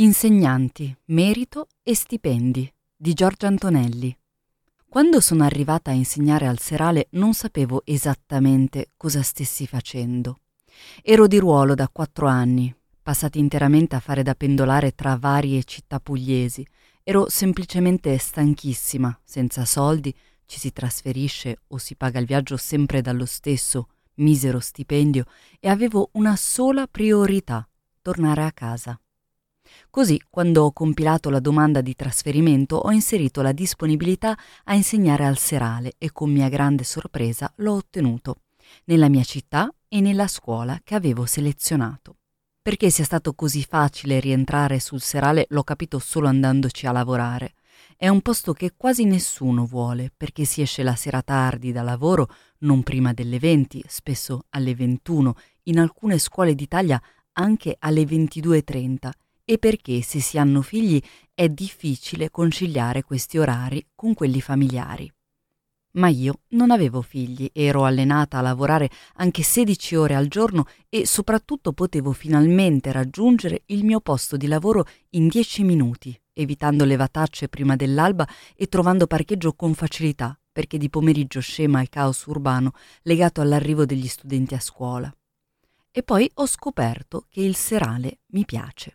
Insegnanti, merito e stipendi di Giorgio Antonelli. Quando sono arrivata a insegnare al serale non sapevo esattamente cosa stessi facendo. Ero di ruolo da quattro anni, passati interamente a fare da pendolare tra varie città pugliesi. Ero semplicemente stanchissima, senza soldi, ci si trasferisce o si paga il viaggio sempre dallo stesso misero stipendio e avevo una sola priorità, tornare a casa. Così, quando ho compilato la domanda di trasferimento, ho inserito la disponibilità a insegnare al serale e con mia grande sorpresa l'ho ottenuto, nella mia città e nella scuola che avevo selezionato. Perché sia stato così facile rientrare sul serale l'ho capito solo andandoci a lavorare. È un posto che quasi nessuno vuole, perché si esce la sera tardi da lavoro, non prima delle 20, spesso alle 21, in alcune scuole d'Italia anche alle 22.30 e perché se si hanno figli è difficile conciliare questi orari con quelli familiari. Ma io non avevo figli, ero allenata a lavorare anche 16 ore al giorno e soprattutto potevo finalmente raggiungere il mio posto di lavoro in 10 minuti, evitando le vatacce prima dell'alba e trovando parcheggio con facilità, perché di pomeriggio scema il caos urbano legato all'arrivo degli studenti a scuola. E poi ho scoperto che il serale mi piace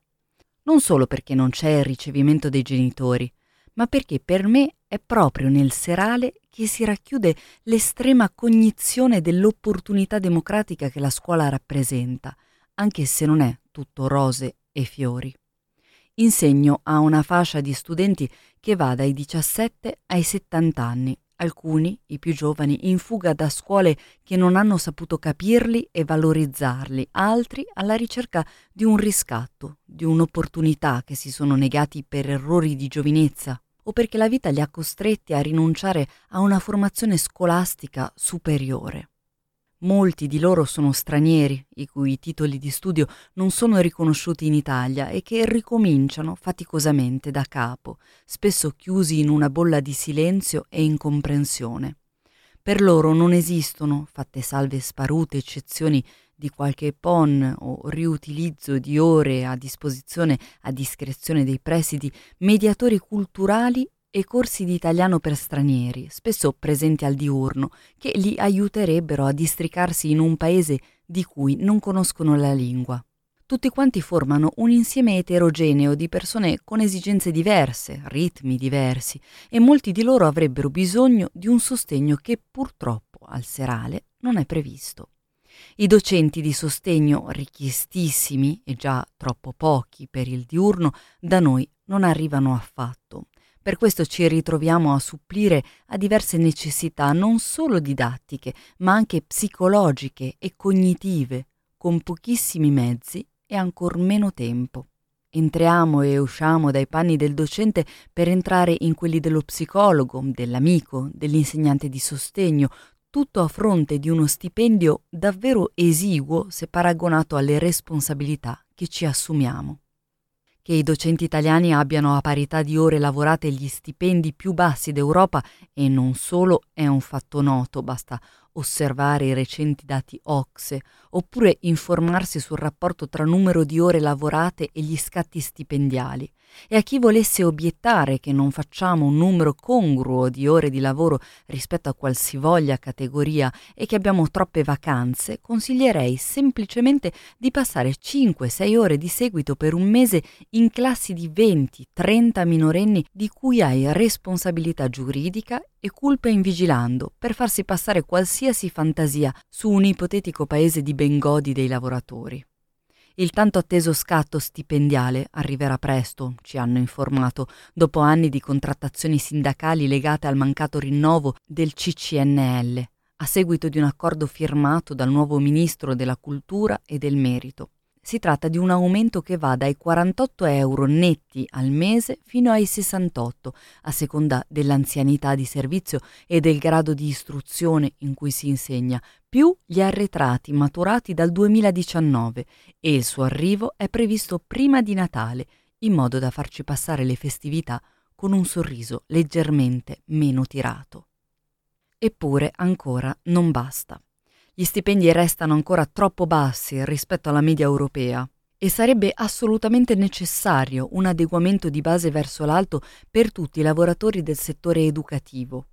non solo perché non c'è il ricevimento dei genitori, ma perché per me è proprio nel serale che si racchiude l'estrema cognizione dell'opportunità democratica che la scuola rappresenta, anche se non è tutto rose e fiori. Insegno a una fascia di studenti che va dai 17 ai 70 anni alcuni, i più giovani, in fuga da scuole che non hanno saputo capirli e valorizzarli, altri alla ricerca di un riscatto, di un'opportunità che si sono negati per errori di giovinezza o perché la vita li ha costretti a rinunciare a una formazione scolastica superiore. Molti di loro sono stranieri, i cui titoli di studio non sono riconosciuti in Italia e che ricominciano faticosamente da capo, spesso chiusi in una bolla di silenzio e incomprensione. Per loro non esistono, fatte salve sparute eccezioni di qualche PON o riutilizzo di ore a disposizione a discrezione dei presidi, mediatori culturali e corsi di italiano per stranieri, spesso presenti al diurno, che li aiuterebbero a districarsi in un paese di cui non conoscono la lingua. Tutti quanti formano un insieme eterogeneo di persone con esigenze diverse, ritmi diversi, e molti di loro avrebbero bisogno di un sostegno che purtroppo al serale non è previsto. I docenti di sostegno richiestissimi, e già troppo pochi per il diurno, da noi non arrivano affatto. Per questo ci ritroviamo a supplire a diverse necessità non solo didattiche, ma anche psicologiche e cognitive, con pochissimi mezzi e ancor meno tempo. Entriamo e usciamo dai panni del docente per entrare in quelli dello psicologo, dell'amico, dell'insegnante di sostegno, tutto a fronte di uno stipendio davvero esiguo se paragonato alle responsabilità che ci assumiamo. Che i docenti italiani abbiano a parità di ore lavorate gli stipendi più bassi d'Europa e non solo è un fatto noto, basta osservare i recenti dati OXE, oppure informarsi sul rapporto tra numero di ore lavorate e gli scatti stipendiali. E a chi volesse obiettare che non facciamo un numero congruo di ore di lavoro rispetto a qualsivoglia categoria e che abbiamo troppe vacanze, consiglierei semplicemente di passare 5-6 ore di seguito per un mese in classi di 20-30 minorenni di cui hai responsabilità giuridica e culpa in vigilando per farsi passare qualsiasi fantasia su un ipotetico paese di bengodi dei lavoratori. Il tanto atteso scatto stipendiale arriverà presto, ci hanno informato, dopo anni di contrattazioni sindacali legate al mancato rinnovo del CCNL, a seguito di un accordo firmato dal nuovo ministro della Cultura e del Merito. Si tratta di un aumento che va dai 48 euro netti al mese fino ai 68, a seconda dell'anzianità di servizio e del grado di istruzione in cui si insegna, più gli arretrati maturati dal 2019 e il suo arrivo è previsto prima di Natale, in modo da farci passare le festività con un sorriso leggermente meno tirato. Eppure ancora non basta gli stipendi restano ancora troppo bassi rispetto alla media europea e sarebbe assolutamente necessario un adeguamento di base verso l'alto per tutti i lavoratori del settore educativo.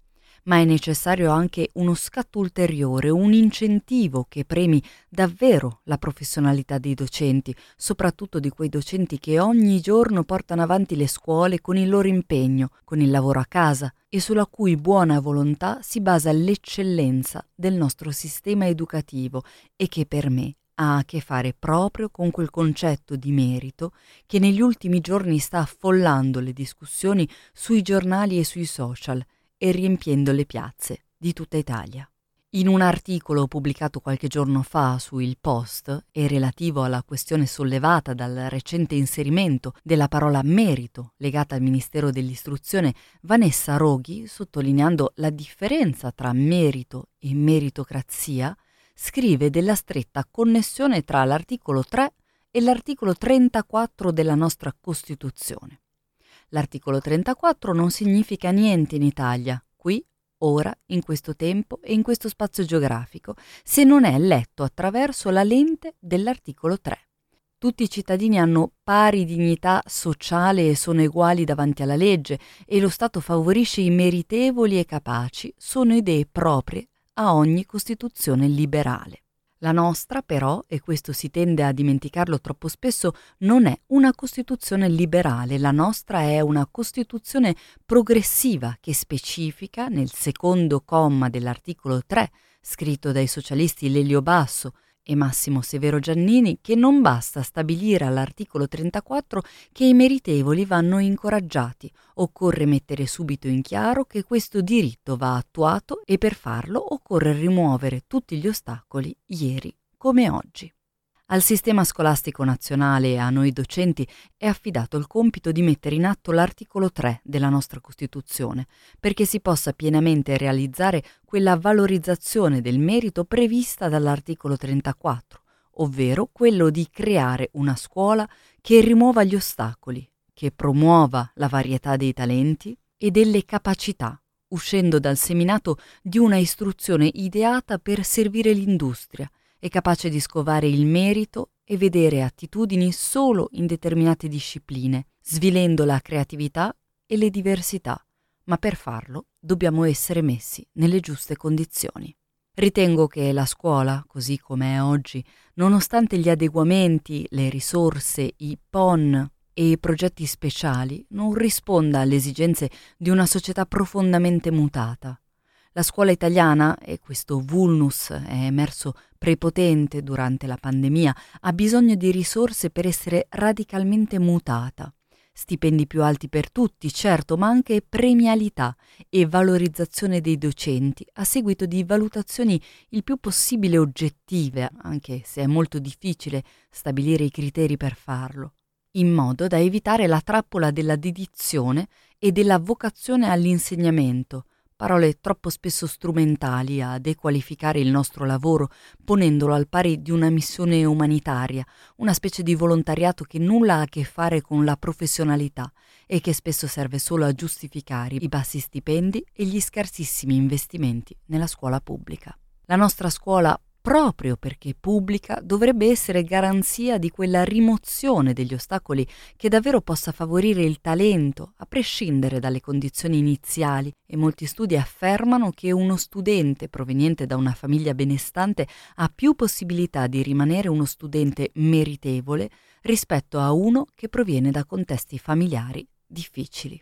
Ma è necessario anche uno scatto ulteriore, un incentivo che premi davvero la professionalità dei docenti, soprattutto di quei docenti che ogni giorno portano avanti le scuole con il loro impegno, con il lavoro a casa e sulla cui buona volontà si basa l'eccellenza del nostro sistema educativo e che per me ha a che fare proprio con quel concetto di merito che negli ultimi giorni sta affollando le discussioni sui giornali e sui social e riempiendo le piazze di tutta Italia. In un articolo pubblicato qualche giorno fa su Il Post e relativo alla questione sollevata dal recente inserimento della parola merito legata al Ministero dell'Istruzione, Vanessa Roghi, sottolineando la differenza tra merito e meritocrazia, scrive della stretta connessione tra l'articolo 3 e l'articolo 34 della nostra Costituzione. L'articolo 34 non significa niente in Italia, qui, ora, in questo tempo e in questo spazio geografico, se non è letto attraverso la lente dell'articolo 3. Tutti i cittadini hanno pari dignità sociale e sono uguali davanti alla legge e lo Stato favorisce i meritevoli e capaci, sono idee proprie a ogni Costituzione liberale. La nostra, però, e questo si tende a dimenticarlo troppo spesso, non è una Costituzione liberale, la nostra è una Costituzione progressiva che specifica nel secondo comma dell'articolo 3, scritto dai socialisti Lelio Basso, e Massimo Severo Giannini che non basta stabilire all'articolo 34 che i meritevoli vanno incoraggiati, occorre mettere subito in chiaro che questo diritto va attuato e per farlo occorre rimuovere tutti gli ostacoli ieri come oggi. Al sistema scolastico nazionale e a noi docenti è affidato il compito di mettere in atto l'articolo 3 della nostra Costituzione, perché si possa pienamente realizzare quella valorizzazione del merito prevista dall'articolo 34, ovvero quello di creare una scuola che rimuova gli ostacoli, che promuova la varietà dei talenti e delle capacità, uscendo dal seminato di una istruzione ideata per servire l'industria è capace di scovare il merito e vedere attitudini solo in determinate discipline, svilendo la creatività e le diversità, ma per farlo dobbiamo essere messi nelle giuste condizioni. Ritengo che la scuola, così come è oggi, nonostante gli adeguamenti, le risorse, i PON e i progetti speciali, non risponda alle esigenze di una società profondamente mutata, la scuola italiana, e questo vulnus è emerso prepotente durante la pandemia, ha bisogno di risorse per essere radicalmente mutata. Stipendi più alti per tutti, certo, ma anche premialità e valorizzazione dei docenti a seguito di valutazioni il più possibile oggettive, anche se è molto difficile stabilire i criteri per farlo, in modo da evitare la trappola della dedizione e della vocazione all'insegnamento, parole troppo spesso strumentali a dequalificare il nostro lavoro, ponendolo al pari di una missione umanitaria, una specie di volontariato che nulla ha a che fare con la professionalità e che spesso serve solo a giustificare i bassi stipendi e gli scarsissimi investimenti nella scuola pubblica. La nostra scuola proprio perché pubblica, dovrebbe essere garanzia di quella rimozione degli ostacoli che davvero possa favorire il talento, a prescindere dalle condizioni iniziali, e molti studi affermano che uno studente proveniente da una famiglia benestante ha più possibilità di rimanere uno studente meritevole rispetto a uno che proviene da contesti familiari difficili.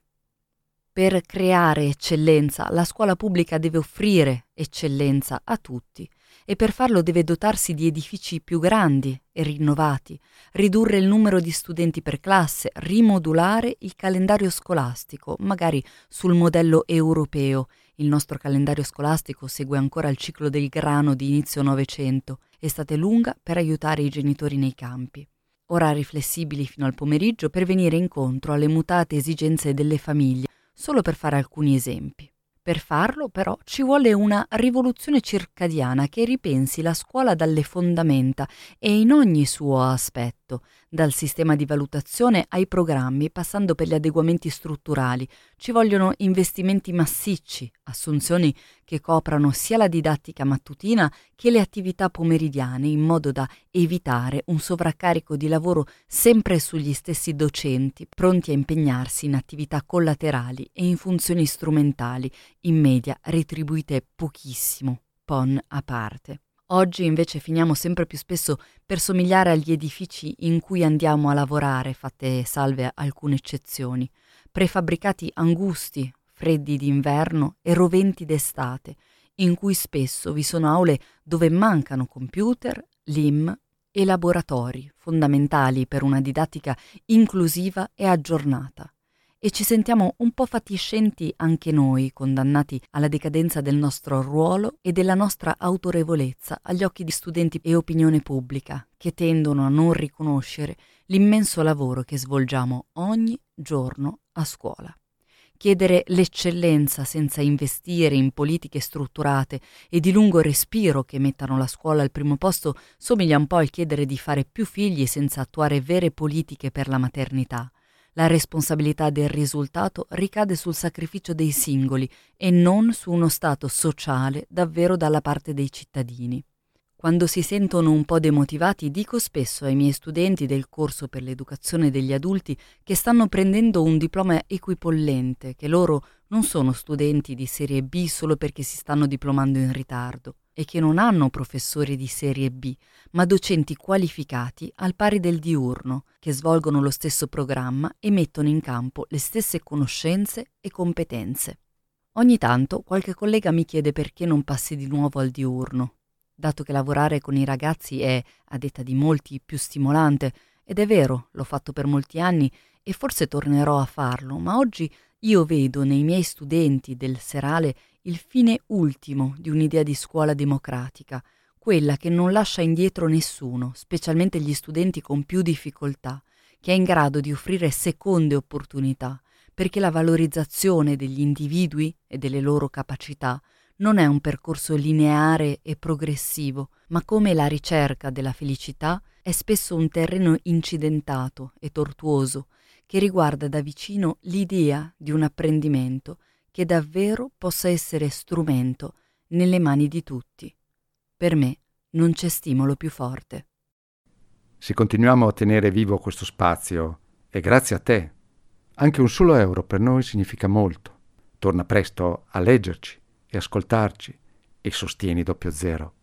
Per creare eccellenza, la scuola pubblica deve offrire eccellenza a tutti e per farlo deve dotarsi di edifici più grandi e rinnovati, ridurre il numero di studenti per classe, rimodulare il calendario scolastico, magari sul modello europeo. Il nostro calendario scolastico segue ancora il ciclo del grano di inizio Novecento, estate lunga per aiutare i genitori nei campi orari flessibili fino al pomeriggio per venire incontro alle mutate esigenze delle famiglie, solo per fare alcuni esempi. Per farlo, però, ci vuole una rivoluzione circadiana che ripensi la scuola dalle fondamenta e in ogni suo aspetto tutto, dal sistema di valutazione ai programmi, passando per gli adeguamenti strutturali. Ci vogliono investimenti massicci, assunzioni che coprano sia la didattica mattutina che le attività pomeridiane, in modo da evitare un sovraccarico di lavoro sempre sugli stessi docenti, pronti a impegnarsi in attività collaterali e in funzioni strumentali, in media retribuite pochissimo, PON a parte. Oggi invece finiamo sempre più spesso per somigliare agli edifici in cui andiamo a lavorare, fatte salve alcune eccezioni, prefabbricati angusti, freddi d'inverno e roventi d'estate, in cui spesso vi sono aule dove mancano computer, LIM e laboratori fondamentali per una didattica inclusiva e aggiornata e ci sentiamo un po' fatiscenti anche noi, condannati alla decadenza del nostro ruolo e della nostra autorevolezza agli occhi di studenti e opinione pubblica, che tendono a non riconoscere l'immenso lavoro che svolgiamo ogni giorno a scuola. Chiedere l'eccellenza senza investire in politiche strutturate e di lungo respiro che mettano la scuola al primo posto somiglia un po' al chiedere di fare più figli senza attuare vere politiche per la maternità la responsabilità del risultato ricade sul sacrificio dei singoli e non su uno Stato sociale davvero dalla parte dei cittadini. Quando si sentono un po' demotivati dico spesso ai miei studenti del corso per l'educazione degli adulti che stanno prendendo un diploma equipollente, che loro non sono studenti di serie B solo perché si stanno diplomando in ritardo e che non hanno professori di serie B, ma docenti qualificati al pari del diurno, che svolgono lo stesso programma e mettono in campo le stesse conoscenze e competenze. Ogni tanto qualche collega mi chiede perché non passi di nuovo al diurno, dato che lavorare con i ragazzi è, a detta di molti, più stimolante, ed è vero, l'ho fatto per molti anni e forse tornerò a farlo, ma oggi io vedo nei miei studenti del serale il fine ultimo di un'idea di scuola democratica, quella che non lascia indietro nessuno, specialmente gli studenti con più difficoltà, che è in grado di offrire seconde opportunità, perché la valorizzazione degli individui e delle loro capacità non è un percorso lineare e progressivo, ma come la ricerca della felicità è spesso un terreno incidentato e tortuoso che riguarda da vicino l'idea di un apprendimento che davvero possa essere strumento nelle mani di tutti. Per me non c'è stimolo più forte. Se continuiamo a tenere vivo questo spazio, è grazie a te. Anche un solo euro per noi significa molto. Torna presto a leggerci e ascoltarci e sostieni doppio zero.